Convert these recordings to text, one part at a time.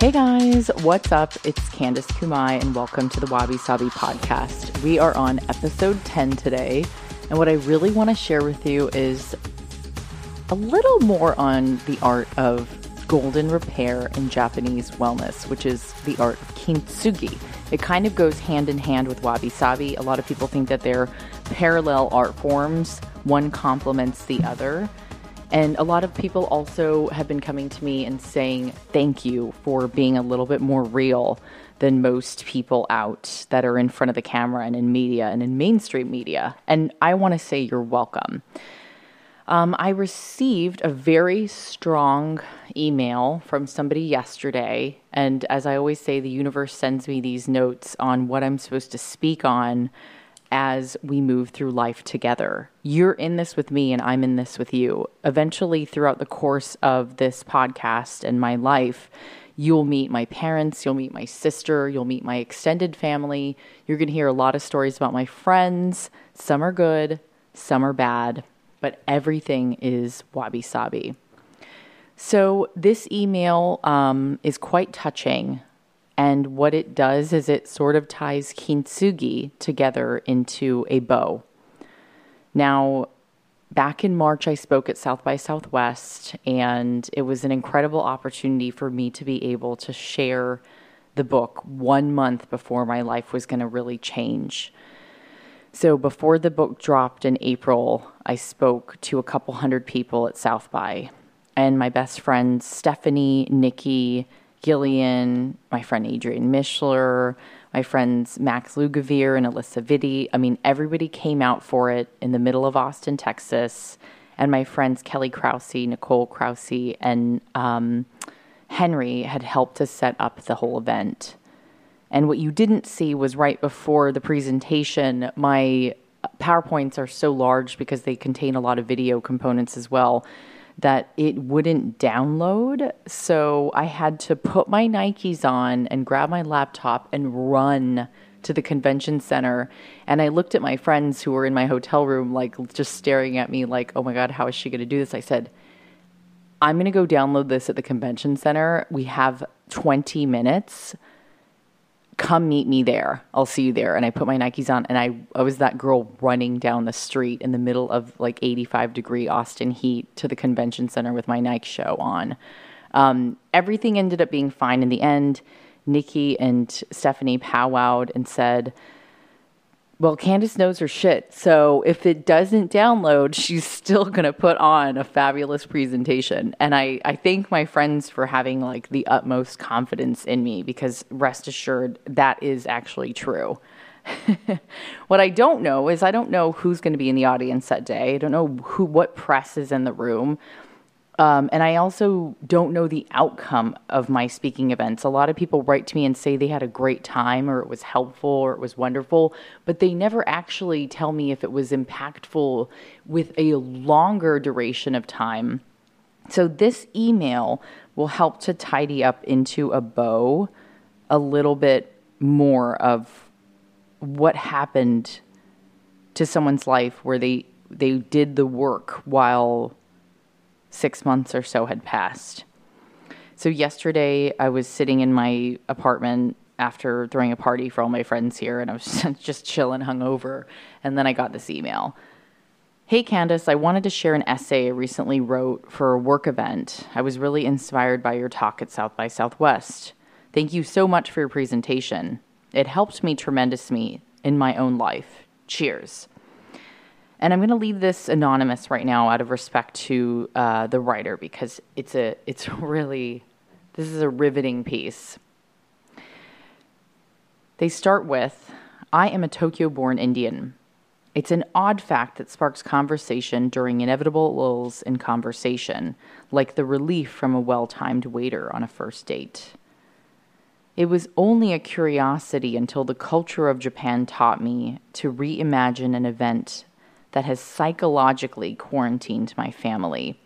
Hey guys, what's up? It's Candice Kumai, and welcome to the Wabi Sabi podcast. We are on episode 10 today, and what I really want to share with you is a little more on the art of golden repair in Japanese wellness, which is the art of kintsugi. It kind of goes hand in hand with wabi sabi. A lot of people think that they're parallel art forms, one complements the other. And a lot of people also have been coming to me and saying thank you for being a little bit more real than most people out that are in front of the camera and in media and in mainstream media. And I want to say you're welcome. Um, I received a very strong email from somebody yesterday. And as I always say, the universe sends me these notes on what I'm supposed to speak on as we move through life together. You're in this with me, and I'm in this with you. Eventually, throughout the course of this podcast and my life, you'll meet my parents, you'll meet my sister, you'll meet my extended family. You're going to hear a lot of stories about my friends. Some are good, some are bad but everything is wabi sabi. So, this email um, is quite touching. And what it does is it sort of ties kintsugi together into a bow. Now, back in March, I spoke at South by Southwest, and it was an incredible opportunity for me to be able to share the book one month before my life was going to really change. So before the book dropped in April, I spoke to a couple hundred people at South by. And my best friends, Stephanie, Nikki, Gillian, my friend Adrian Mishler, my friends Max Lugavere and Alyssa Vitti. I mean, everybody came out for it in the middle of Austin, Texas. And my friends Kelly Krause, Nicole Krause, and um, Henry had helped to set up the whole event. And what you didn't see was right before the presentation, my PowerPoints are so large because they contain a lot of video components as well that it wouldn't download. So I had to put my Nikes on and grab my laptop and run to the convention center. And I looked at my friends who were in my hotel room, like just staring at me, like, oh my God, how is she going to do this? I said, I'm going to go download this at the convention center. We have 20 minutes come meet me there. I'll see you there. And I put my Nikes on and I, I was that girl running down the street in the middle of like 85 degree Austin heat to the convention center with my Nike show on. Um, everything ended up being fine in the end. Nikki and Stephanie powwowed and said, well, Candice knows her shit. So if it doesn't download, she's still going to put on a fabulous presentation. And I, I thank my friends for having like the utmost confidence in me because rest assured that is actually true. what I don't know is I don't know who's going to be in the audience that day. I don't know who what press is in the room. Um, and I also don't know the outcome of my speaking events. A lot of people write to me and say they had a great time or it was helpful or it was wonderful, but they never actually tell me if it was impactful with a longer duration of time. So, this email will help to tidy up into a bow a little bit more of what happened to someone's life where they they did the work while six months or so had passed. So, yesterday I was sitting in my apartment after throwing a party for all my friends here, and I was just chilling hungover. And then I got this email. Hey Candice, I wanted to share an essay I recently wrote for a work event. I was really inspired by your talk at South by Southwest. Thank you so much for your presentation. It helped me tremendously in my own life. Cheers. And I'm going to leave this anonymous right now out of respect to uh, the writer because it's a it's really this is a riveting piece. They start with, "I am a Tokyo-born Indian." It's an odd fact that sparks conversation during inevitable lulls in conversation, like the relief from a well-timed waiter on a first date. It was only a curiosity until the culture of Japan taught me to reimagine an event that has psychologically quarantined my family.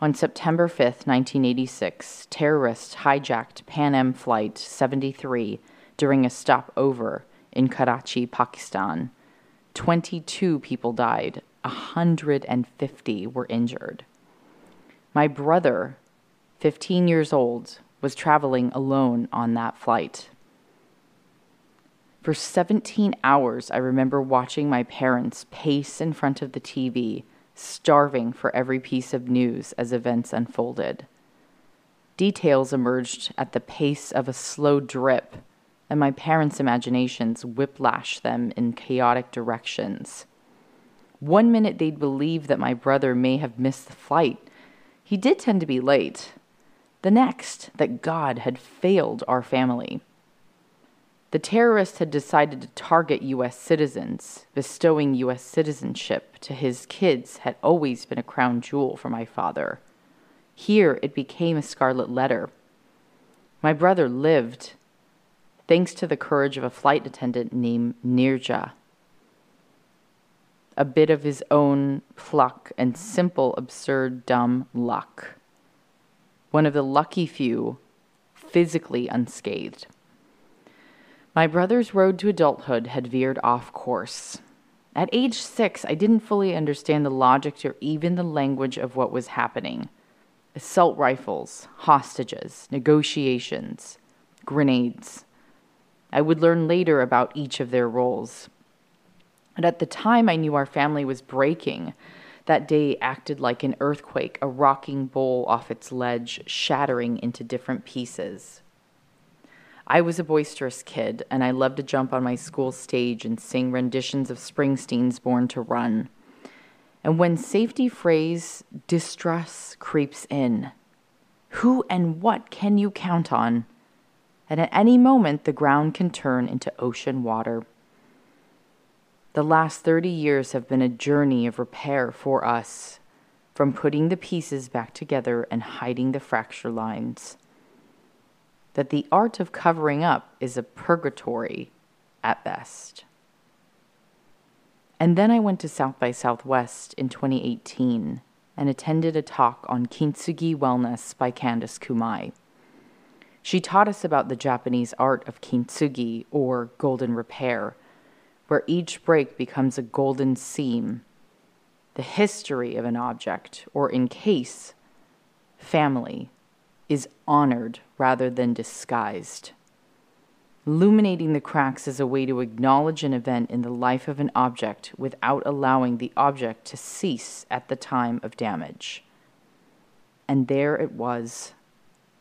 On September 5th, 1986, terrorists hijacked Pan Am Flight 73 during a stopover in Karachi, Pakistan. 22 people died, 150 were injured. My brother, 15 years old, was traveling alone on that flight. For 17 hours, I remember watching my parents pace in front of the TV, starving for every piece of news as events unfolded. Details emerged at the pace of a slow drip, and my parents' imaginations whiplashed them in chaotic directions. One minute they'd believe that my brother may have missed the flight. He did tend to be late. The next, that God had failed our family. The terrorist had decided to target U.S. citizens. Bestowing U.S. citizenship to his kids had always been a crown jewel for my father. Here it became a scarlet letter. My brother lived, thanks to the courage of a flight attendant named Neerja. A bit of his own pluck and simple, absurd, dumb luck. One of the lucky few physically unscathed. My brother's road to adulthood had veered off course. At age six, I didn't fully understand the logic or even the language of what was happening assault rifles, hostages, negotiations, grenades. I would learn later about each of their roles. And at the time, I knew our family was breaking. That day acted like an earthquake, a rocking bowl off its ledge, shattering into different pieces. I was a boisterous kid, and I loved to jump on my school stage and sing renditions of Springsteen's Born to Run. And when safety phrase distress creeps in, who and what can you count on? And at any moment, the ground can turn into ocean water. The last 30 years have been a journey of repair for us, from putting the pieces back together and hiding the fracture lines that the art of covering up is a purgatory at best. And then I went to South by Southwest in 2018 and attended a talk on kintsugi wellness by Candice Kumai. She taught us about the Japanese art of kintsugi, or golden repair, where each break becomes a golden seam, the history of an object, or in case, family, is honored rather than disguised. Illuminating the cracks is a way to acknowledge an event in the life of an object without allowing the object to cease at the time of damage. And there it was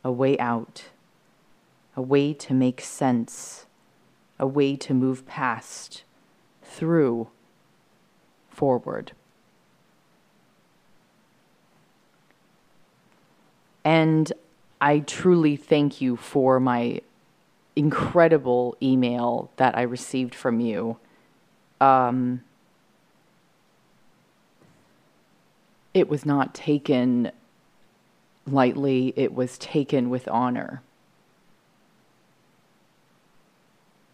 a way out, a way to make sense, a way to move past, through, forward. And I truly thank you for my incredible email that I received from you. Um, it was not taken lightly, it was taken with honor.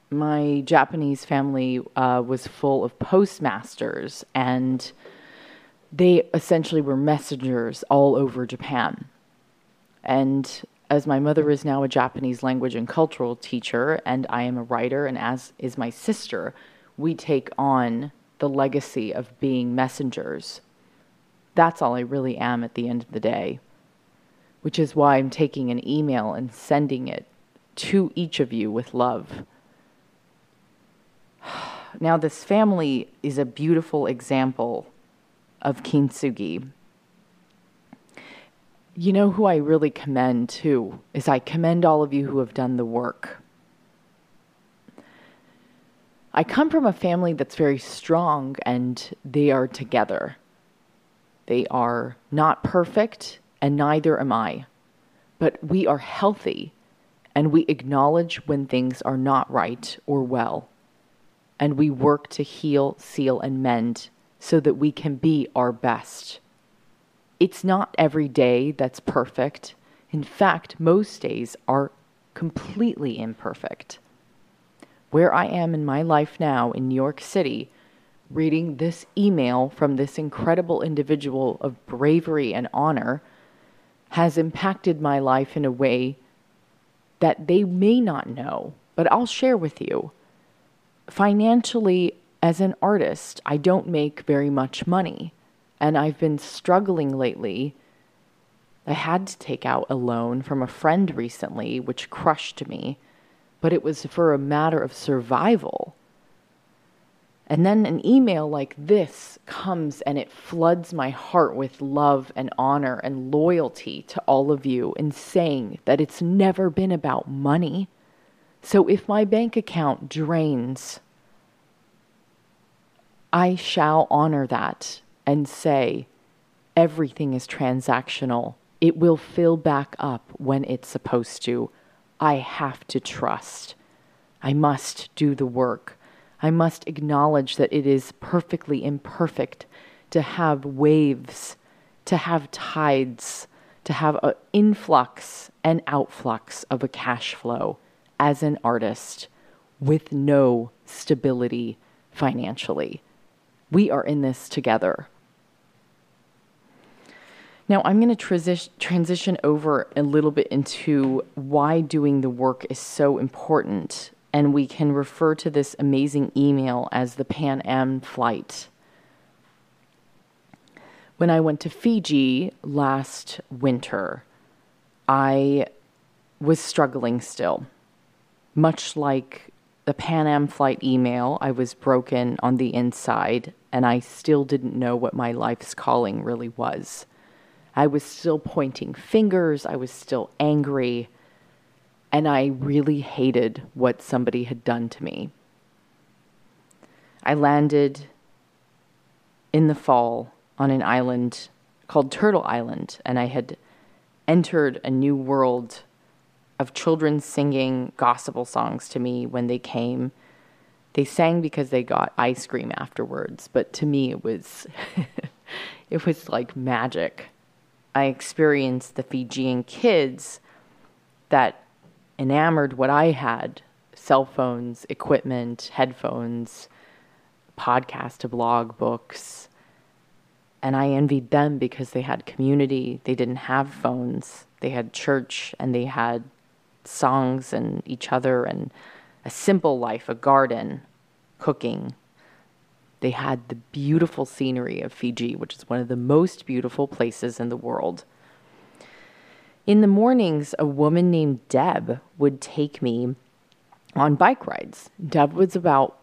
My Japanese family uh, was full of postmasters, and they essentially were messengers all over Japan. And as my mother is now a Japanese language and cultural teacher, and I am a writer, and as is my sister, we take on the legacy of being messengers. That's all I really am at the end of the day, which is why I'm taking an email and sending it to each of you with love. Now, this family is a beautiful example of kintsugi you know who I really commend too is I commend all of you who have done the work. I come from a family that's very strong and they are together. They are not perfect and neither am I. But we are healthy and we acknowledge when things are not right or well. And we work to heal, seal, and mend so that we can be our best it's not every day that's perfect. In fact, most days are completely imperfect. Where I am in my life now in New York City, reading this email from this incredible individual of bravery and honor has impacted my life in a way that they may not know, but I'll share with you. Financially, as an artist, I don't make very much money. And I've been struggling lately I had to take out a loan from a friend recently, which crushed me, but it was for a matter of survival. And then an email like this comes and it floods my heart with love and honor and loyalty to all of you in saying that it's never been about money. So if my bank account drains, I shall honor that and say everything is transactional. It will fill back up when it's supposed to. I have to trust. I must do the work. I must acknowledge that it is perfectly imperfect to have waves, to have tides, to have an influx and outflux of a cash flow as an artist with no stability financially. We are in this together. Now, I'm going to transi- transition over a little bit into why doing the work is so important. And we can refer to this amazing email as the Pan Am flight. When I went to Fiji last winter, I was struggling still. Much like the Pan Am flight email, I was broken on the inside and I still didn't know what my life's calling really was. I was still pointing fingers, I was still angry, and I really hated what somebody had done to me. I landed in the fall on an island called Turtle Island, and I had entered a new world of children singing gospel songs to me when they came. They sang because they got ice cream afterwards, but to me it was it was like magic. I experienced the Fijian kids that enamored what I had cell phones, equipment, headphones, podcast to blog, books. And I envied them because they had community. They didn't have phones. They had church and they had songs and each other and a simple life, a garden, cooking, they had the beautiful scenery of Fiji, which is one of the most beautiful places in the world. In the mornings, a woman named Deb would take me on bike rides. Deb was about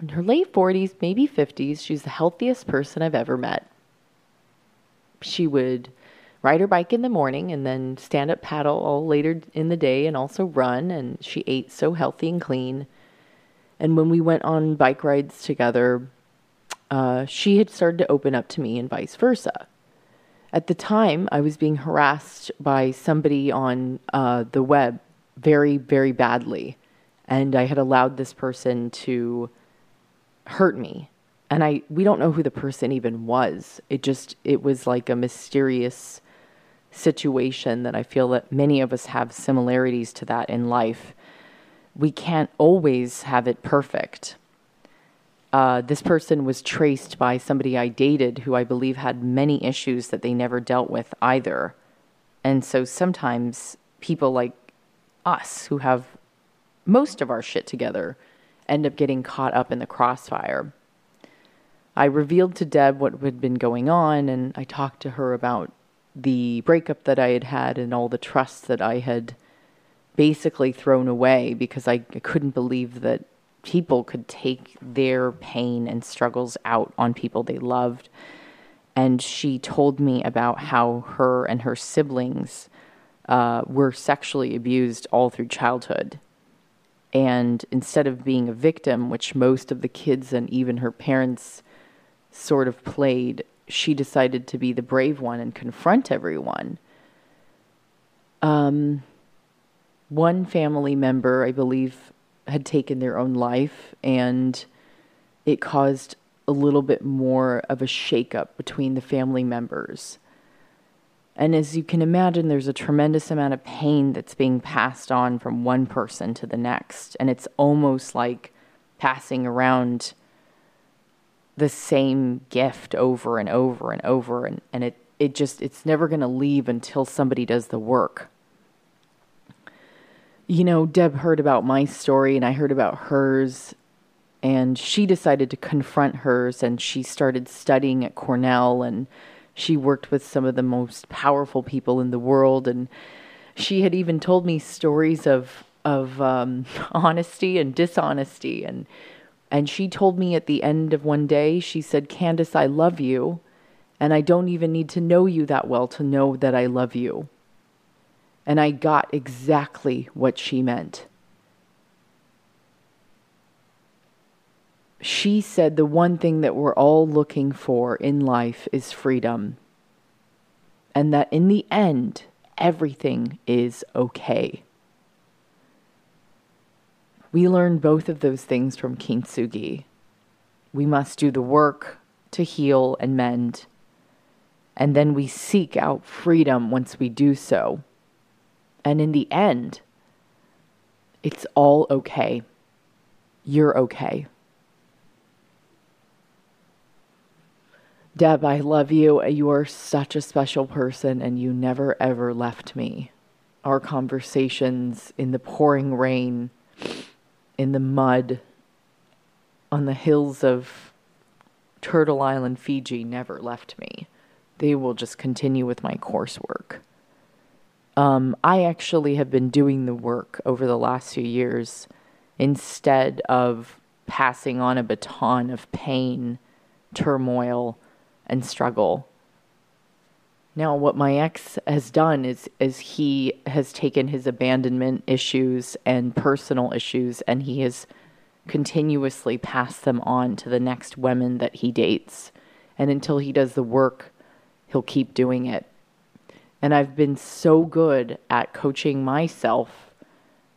in her late 40s, maybe 50s. She's the healthiest person I've ever met. She would ride her bike in the morning and then stand up paddle all later in the day and also run. And she ate so healthy and clean. And when we went on bike rides together, uh, she had started to open up to me and vice versa. At the time, I was being harassed by somebody on uh, the web very, very badly. And I had allowed this person to hurt me. And I we don't know who the person even was. It just it was like a mysterious situation that I feel that many of us have similarities to that in life. We can't always have it perfect uh, this person was traced by somebody I dated who I believe had many issues that they never dealt with either. And so sometimes people like us who have most of our shit together end up getting caught up in the crossfire. I revealed to Deb what had been going on, and I talked to her about the breakup that I had had and all the trust that I had basically thrown away because I couldn't believe that people could take their pain and struggles out on people they loved. And she told me about how her and her siblings uh, were sexually abused all through childhood. And instead of being a victim, which most of the kids and even her parents sort of played, she decided to be the brave one and confront everyone. Um, one family member, I believe, had taken their own life, and it caused a little bit more of a shakeup between the family members. And as you can imagine, there's a tremendous amount of pain that's being passed on from one person to the next. And it's almost like passing around the same gift over and over and over. And, and it, it just, it's never going to leave until somebody does the work you know, Deb heard about my story and I heard about hers, and she decided to confront hers and she started studying at Cornell and She worked with some of the most powerful people in the world, and she had even told me stories of of um, honesty and dishonesty, and and she told me at the end of one day, she said, "Candice, I love you, and I don't even need to know you that well to know that I love you." And I got exactly what she meant. she said the one thing that we're all looking for in life is freedom. And that in the end, everything is okay. We learn both of those things from Kintsugi. We must do the work to heal and mend, and then we seek out freedom once we do so. And in the end, it's all okay. You're okay. Deb, I love you. You are such a special person, and you never ever left me. Our conversations in the pouring rain, in the mud, on the hills of Turtle Island, Fiji, never left me. They will just continue with my coursework. Um, I actually have been doing the work over the last few years instead of passing on a baton of pain, turmoil, and struggle. Now, what my ex has done is, is he has taken his abandonment issues and personal issues and he has continuously passed them on to the next women that he dates. And until he does the work, he'll keep doing it. And I've been so good at coaching myself.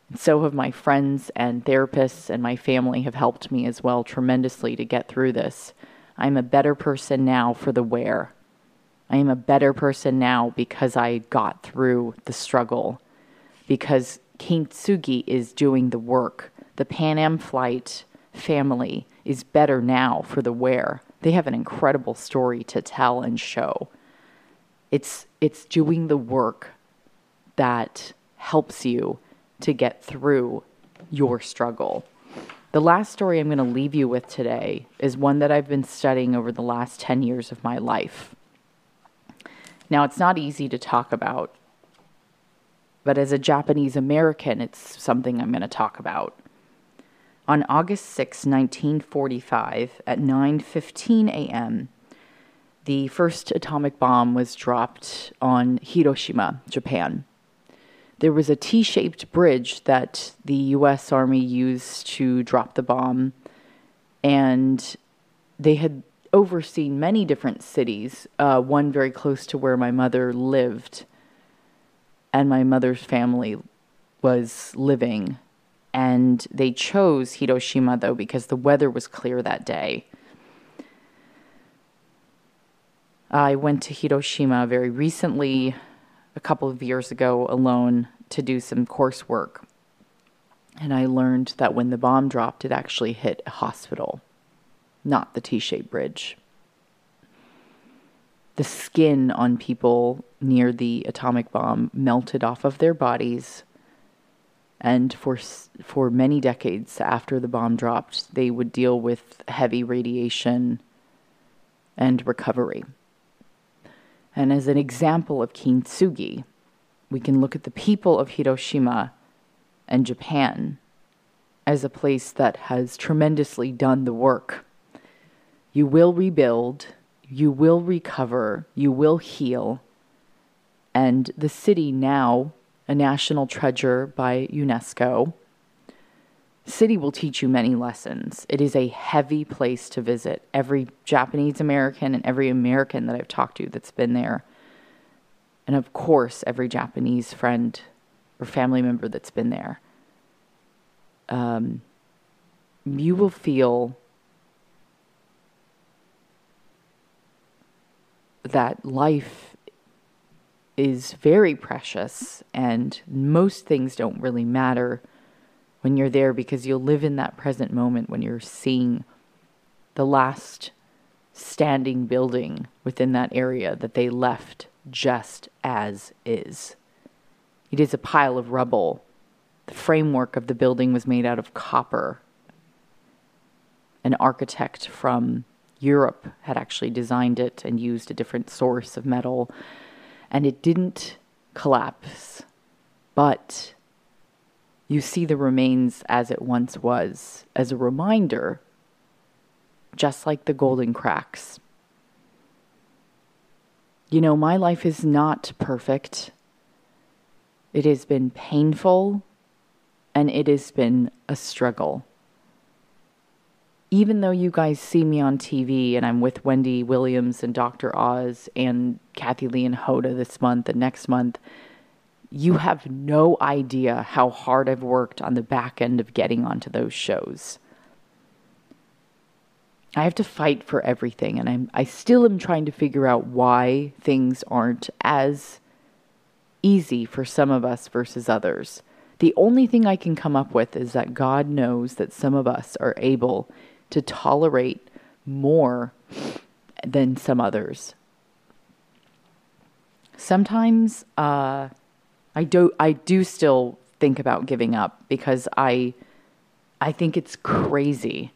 And so have my friends and therapists and my family have helped me as well tremendously to get through this. I'm a better person now for the where. I am a better person now because I got through the struggle, because Kintsugi is doing the work. The Pan Am flight family is better now for the where. They have an incredible story to tell and show. It's, it's doing the work that helps you to get through your struggle. The last story I'm going to leave you with today is one that I've been studying over the last 10 years of my life. Now, it's not easy to talk about, but as a Japanese American, it's something I'm going to talk about. On August 6, 1945, at 9:15 a.m., the first atomic bomb was dropped on Hiroshima, Japan there was a T shaped bridge that the US Army used to drop the bomb, and they had overseen many different cities, uh, one very close to where my mother lived, and my mother's family was living. And they chose Hiroshima, though, because the weather was clear that day. I went to Hiroshima very recently a couple of years ago alone to do some coursework. And I learned that when the bomb dropped, it actually hit a hospital, not the T shaped bridge. The skin on people near the atomic bomb melted off of their bodies. And for, for many decades after the bomb dropped, they would deal with heavy radiation and recovery. And as an example of kintsugi, we can look at the people of Hiroshima and Japan as a place that has tremendously done the work. You will rebuild, you will recover, you will heal. And the city, now a national treasure by UNESCO, city will teach you many lessons. It is a heavy place to visit. Every Japanese American and every American that I've talked to that's been there, and of course, every Japanese friend or family member that's been there, um, you will feel that life is very precious and most things don't really matter when you're there because you'll live in that present moment when you're seeing the last standing building within that area that they left just as is. It is a pile of rubble. The framework of the building was made out of copper. An architect from Europe had actually designed it and used a different source of metal, and it didn't collapse. But you see the remains as it once was, as a reminder, just like the golden cracks. You know, my life is not perfect. It has been painful and it has been a struggle. Even though you guys see me on TV and I'm with Wendy Williams and Dr. Oz and Kathie Lee and Hoda this month and next month, you have no idea how hard I've worked on the back end of getting onto those shows. I have to fight for everything and I'm I still am trying to figure out why things aren't as easy for some of us versus others. The only thing I can come up with is that God knows that some of us are able to tolerate more than some others. Sometimes uh, I do I do still think about giving up because I I think it's crazy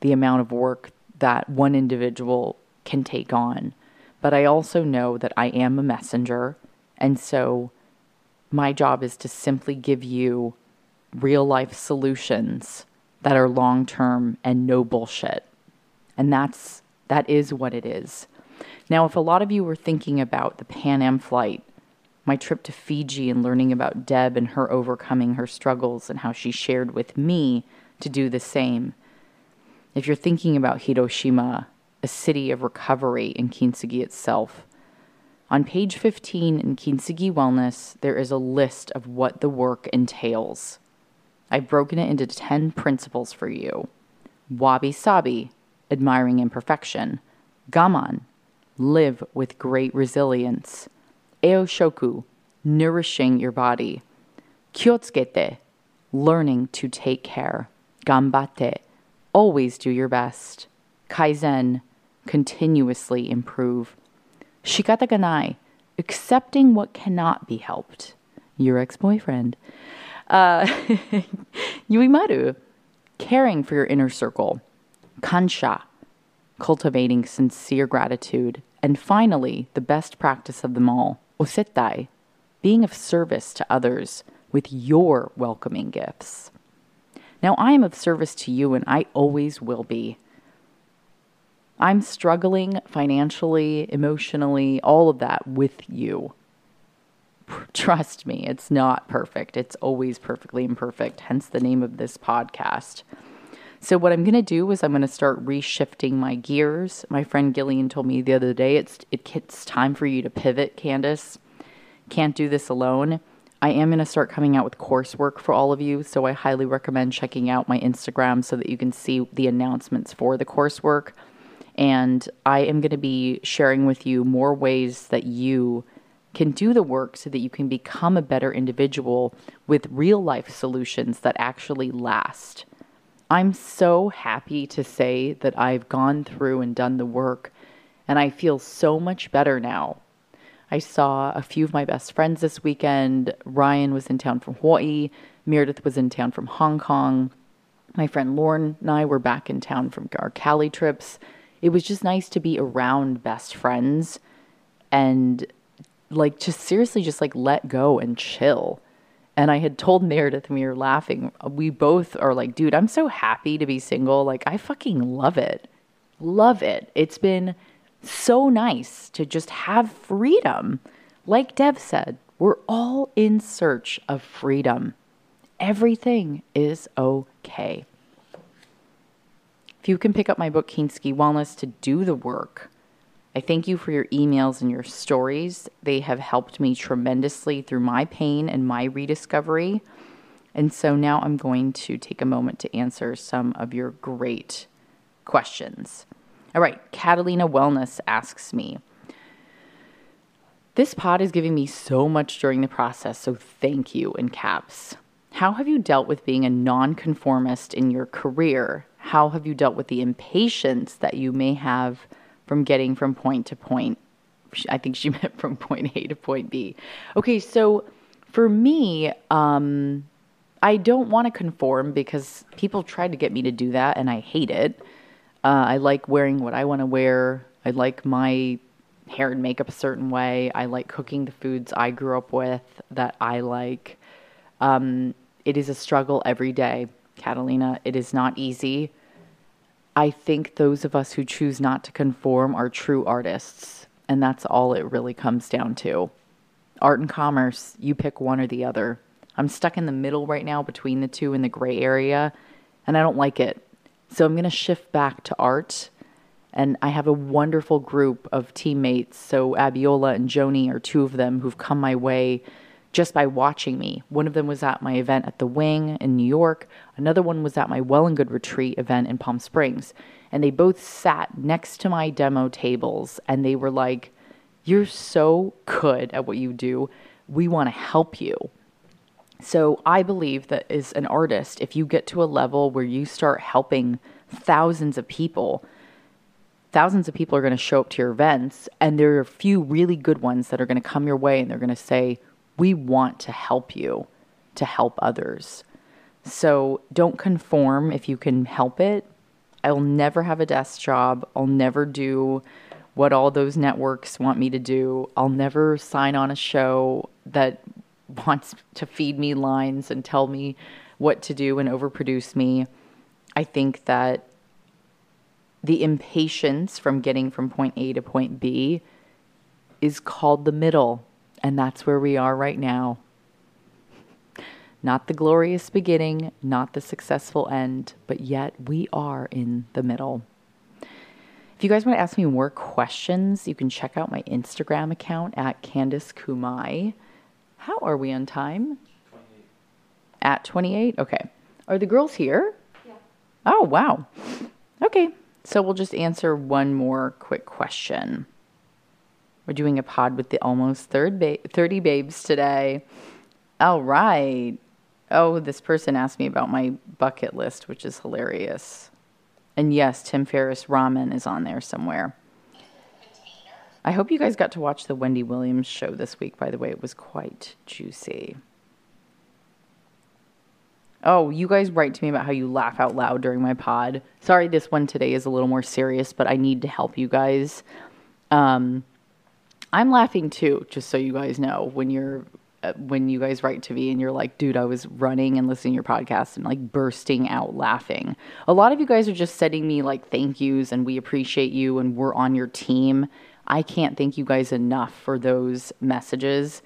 the amount of work that one individual can take on. But I also know that I am a messenger and so my job is to simply give you real life solutions that are long term and no bullshit. And that's that is what it is. Now, if a lot of you were thinking about the Pan Am flight, my trip to Fiji and learning about Deb and her overcoming her struggles and how she shared with me to do the same. If you're thinking about Hiroshima, a city of recovery in Kintsugi itself, on page 15 in Kintsugi Wellness, there is a list of what the work entails. I've broken it into 10 principles for you. Wabi sabi, admiring imperfection. Gaman, live with great resilience. Eoshoku, nourishing your body. Kyotsukete, learning to take care. Gambate, always do your best. Kaizen, continuously improve. Shikataganai, accepting what cannot be helped. Your ex boyfriend. Uh, Yuimaru, caring for your inner circle. Kansha, cultivating sincere gratitude. And finally, the best practice of them all, osetai, being of service to others with your welcoming gifts. Now, I am of service to you, and I always will be. I'm struggling financially, emotionally, all of that with you. Trust me, it's not perfect. It's always perfectly imperfect, hence the name of this podcast. So, what I'm going to do is I'm going to start reshifting my gears. My friend Gillian told me the other day it's, it's time for you to pivot, Candice. Can't do this alone. I am going to start coming out with coursework for all of you, so I highly recommend checking out my Instagram so that you can see the announcements for the coursework. And I am going to be sharing with you more ways that you can do the work so that you can become a better individual with real life solutions that actually last. I'm so happy to say that I've gone through and done the work, and I feel so much better now. I saw a few of my best friends this weekend. Ryan was in town from Hawaii, Meredith was in town from Hong Kong. My friend Lauren and I were back in town from our Cali trips it was just nice to be around best friends and like just seriously just like let go and chill. And I had told Meredith and we were laughing. We both are like, dude, I'm so happy to be single. Like, I fucking love it. Love it. It's been so nice to just have freedom. Like Deb said, we're all in search of freedom. Everything is okay. If you can pick up my book, Kintsugi Wellness, to do the work, I thank you for your emails and your stories. They have helped me tremendously through my pain and my rediscovery. And so now I'm going to take a moment to answer some of your great questions. All right, Catalina Wellness asks me This pod is giving me so much during the process, so thank you in caps. How have you dealt with being a nonconformist in your career how have you dealt with the impatience that you may have from getting from point to point? I think she meant from point A to point B. Okay, so for me, um, I don't want to conform because people tried to get me to do that and I hate it. Uh, I like wearing what I want to wear. I like my hair and makeup a certain way. I like cooking the foods I grew up with that I like. Um, it is a struggle every day, Catalina. It is not easy. I think those of us who choose not to conform are true artists, and that's all it really comes down to. Art and commerce, you pick one or the other. I'm stuck in the middle right now between the two in the gray area, and I don't like it. So I'm going to shift back to art. And I have a wonderful group of teammates. So Abiola and Joni are two of them who've come my way just by watching me. One of them was at my event at the Wing in New York. Another one was at my Well and Good retreat event in Palm Springs. And they both sat next to my demo tables and they were like, You're so good at what you do. We want to help you. So I believe that as an artist, if you get to a level where you start helping thousands of people, thousands of people are going to show up to your events, and there are a few really good ones that are going to come your way and they're going to say, We want to help you to help others. So don't conform if you can help it. I'll never have a desk job. I'll never do what all those networks want me to do. I'll never sign on a show that wants to feed me lines and tell me what to do and overproduce me. I think that the impatience from getting from point A to point B is called the middle, and that's where we are right now. Not the glorious beginning, not the successful end, but yet we are in the middle. If you guys want to ask me more questions, you can check out my Instagram account at Candice Kumai. How are we on time? 28. At 28? Okay. Are the girls here? Yeah. Oh, wow. Okay. So we'll just answer one more quick question. We're doing a pod with the almost third ba- 30 babes today. All right. Oh, this person asked me about my bucket list, which is hilarious. And yes, Tim Ferriss ramen is on there somewhere. I hope you guys got to watch the Wendy Williams show this week, by the way. It was quite juicy. Oh, you guys write to me about how you laugh out loud during my pod. Sorry, this one today is a little more serious, but I need to help you guys. Um, I'm laughing too, just so you guys know. When you're uh, when you guys write to me and you're like, dude, I was running and listening to your podcast and like bursting out laughing. A lot of you guys are just sending me like thank yous and we appreciate you and we're on your team. I can't thank you guys enough for those messages.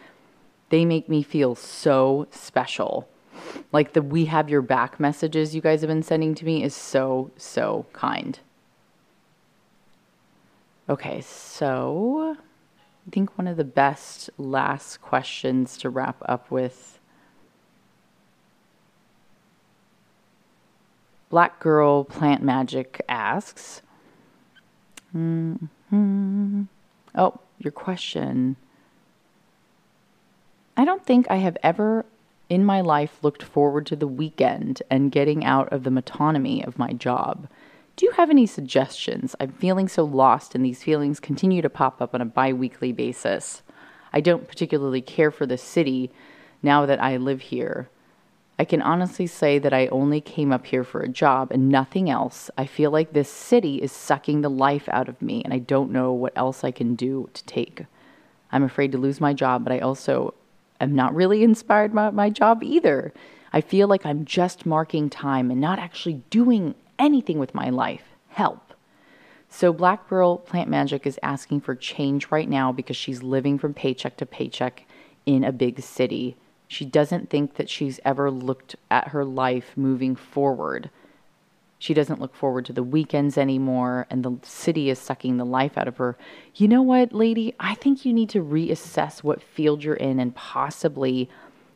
They make me feel so special. Like the we have your back messages you guys have been sending to me is so, so kind. Okay, so I think one of the best last questions to wrap up with Black Girl Plant Magic asks, Mm-hmm. Oh, your question. I don't think I have ever in my life looked forward to the weekend and getting out of the monotony of my job. Do you have any suggestions? I'm feeling so lost, and these feelings continue to pop up on a bi weekly basis. I don't particularly care for the city now that I live here. I can honestly say that I only came up here for a job and nothing else. I feel like this city is sucking the life out of me, and I don't know what else I can do to take. I'm afraid to lose my job, but I also am not really inspired by my job either. I feel like I'm just marking time and not actually doing anything with my life. Help. So, Black Girl Plant Magic is asking for change right now because she's living from paycheck to paycheck in a big city. She doesn't think that she's ever looked at her life moving forward. She doesn't look forward to the weekends anymore, and the city is sucking the life out of her. You know what, lady? I think you need to reassess what field you're in and possibly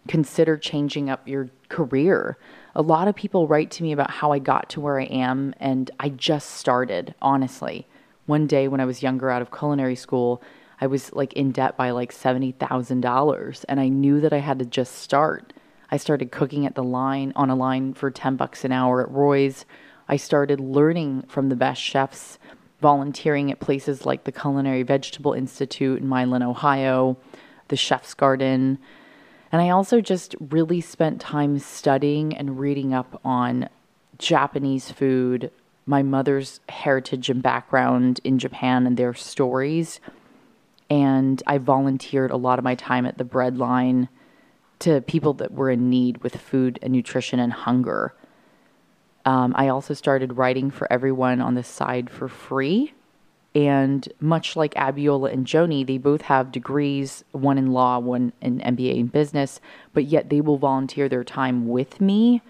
consider changing up your career. A lot of people write to me about how I got to where I am, and I just started, honestly. One day when I was younger out of culinary school, I was like in debt by like $70,000 and I knew that I had to just start. I started cooking at the line on a line for 10 bucks an hour at Roy's. I started learning from the best chefs, volunteering at places like the Culinary Vegetable Institute in Milan, Ohio, the Chef's Garden. And I also just really spent time studying and reading up on Japanese food, my mother's heritage and background in Japan and their stories. And I volunteered a lot of my time at the bread line to people that were in need with food and nutrition and hunger. Um, I also started writing for everyone on the side for free. And much like Abiola and Joni, they both have degrees, one in law, one in MBA in business, but yet they will volunteer their time with me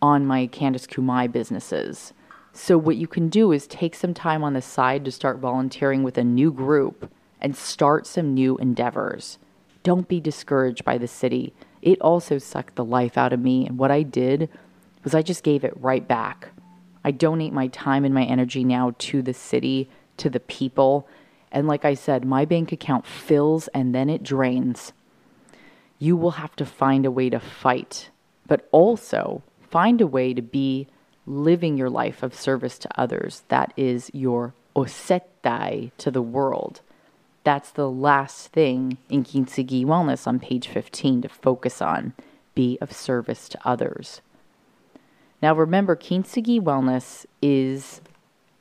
on my Candice Kumai businesses. So, what you can do is take some time on the side to start volunteering with a new group and start some new endeavors. Don't be discouraged by the city. It also sucked the life out of me. And what I did was I just gave it right back. I donate my time and my energy now to the city, to the people. And like I said, my bank account fills and then it drains. You will have to find a way to fight, but also find a way to be living your life of service to others. That is your osetai to the world. That's the last thing in Kintsugi Wellness on page 15 to focus on. Be of service to others. Now remember, Kintsugi Wellness is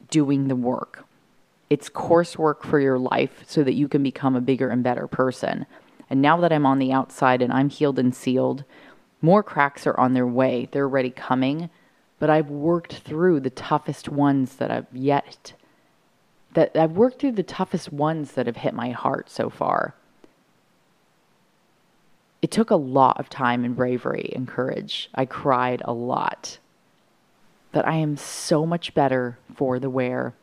doing the work. It's coursework for your life so that you can become a bigger and better person. And now that I'm on the outside and I'm healed and sealed, more cracks are on their way. They're already coming, but I've worked through the toughest ones that I've yet that I've worked through the toughest ones that have hit my heart so far. It took a lot of time and bravery and courage. I cried a lot But I am so much better for the wear.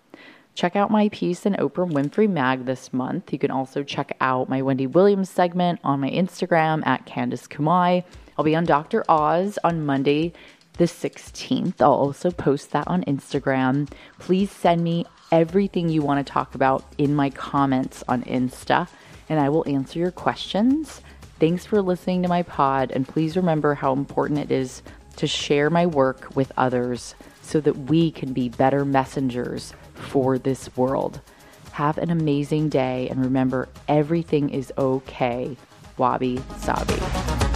Check out my piece in Oprah Winfrey Mag this month. You can also check out my Wendy Williams segment on my Instagram at Candice Kumai. I'll be on Dr. Oz on Monday, the 16th. I'll also post that on Instagram. Please send me everything you want to talk about in my comments on Insta, and I will answer your questions. Thanks for listening to my pod, and please remember how important it is to share my work with others so that we can be better messengers for this world. Have an amazing day and remember everything is okay. Wabi Sabi.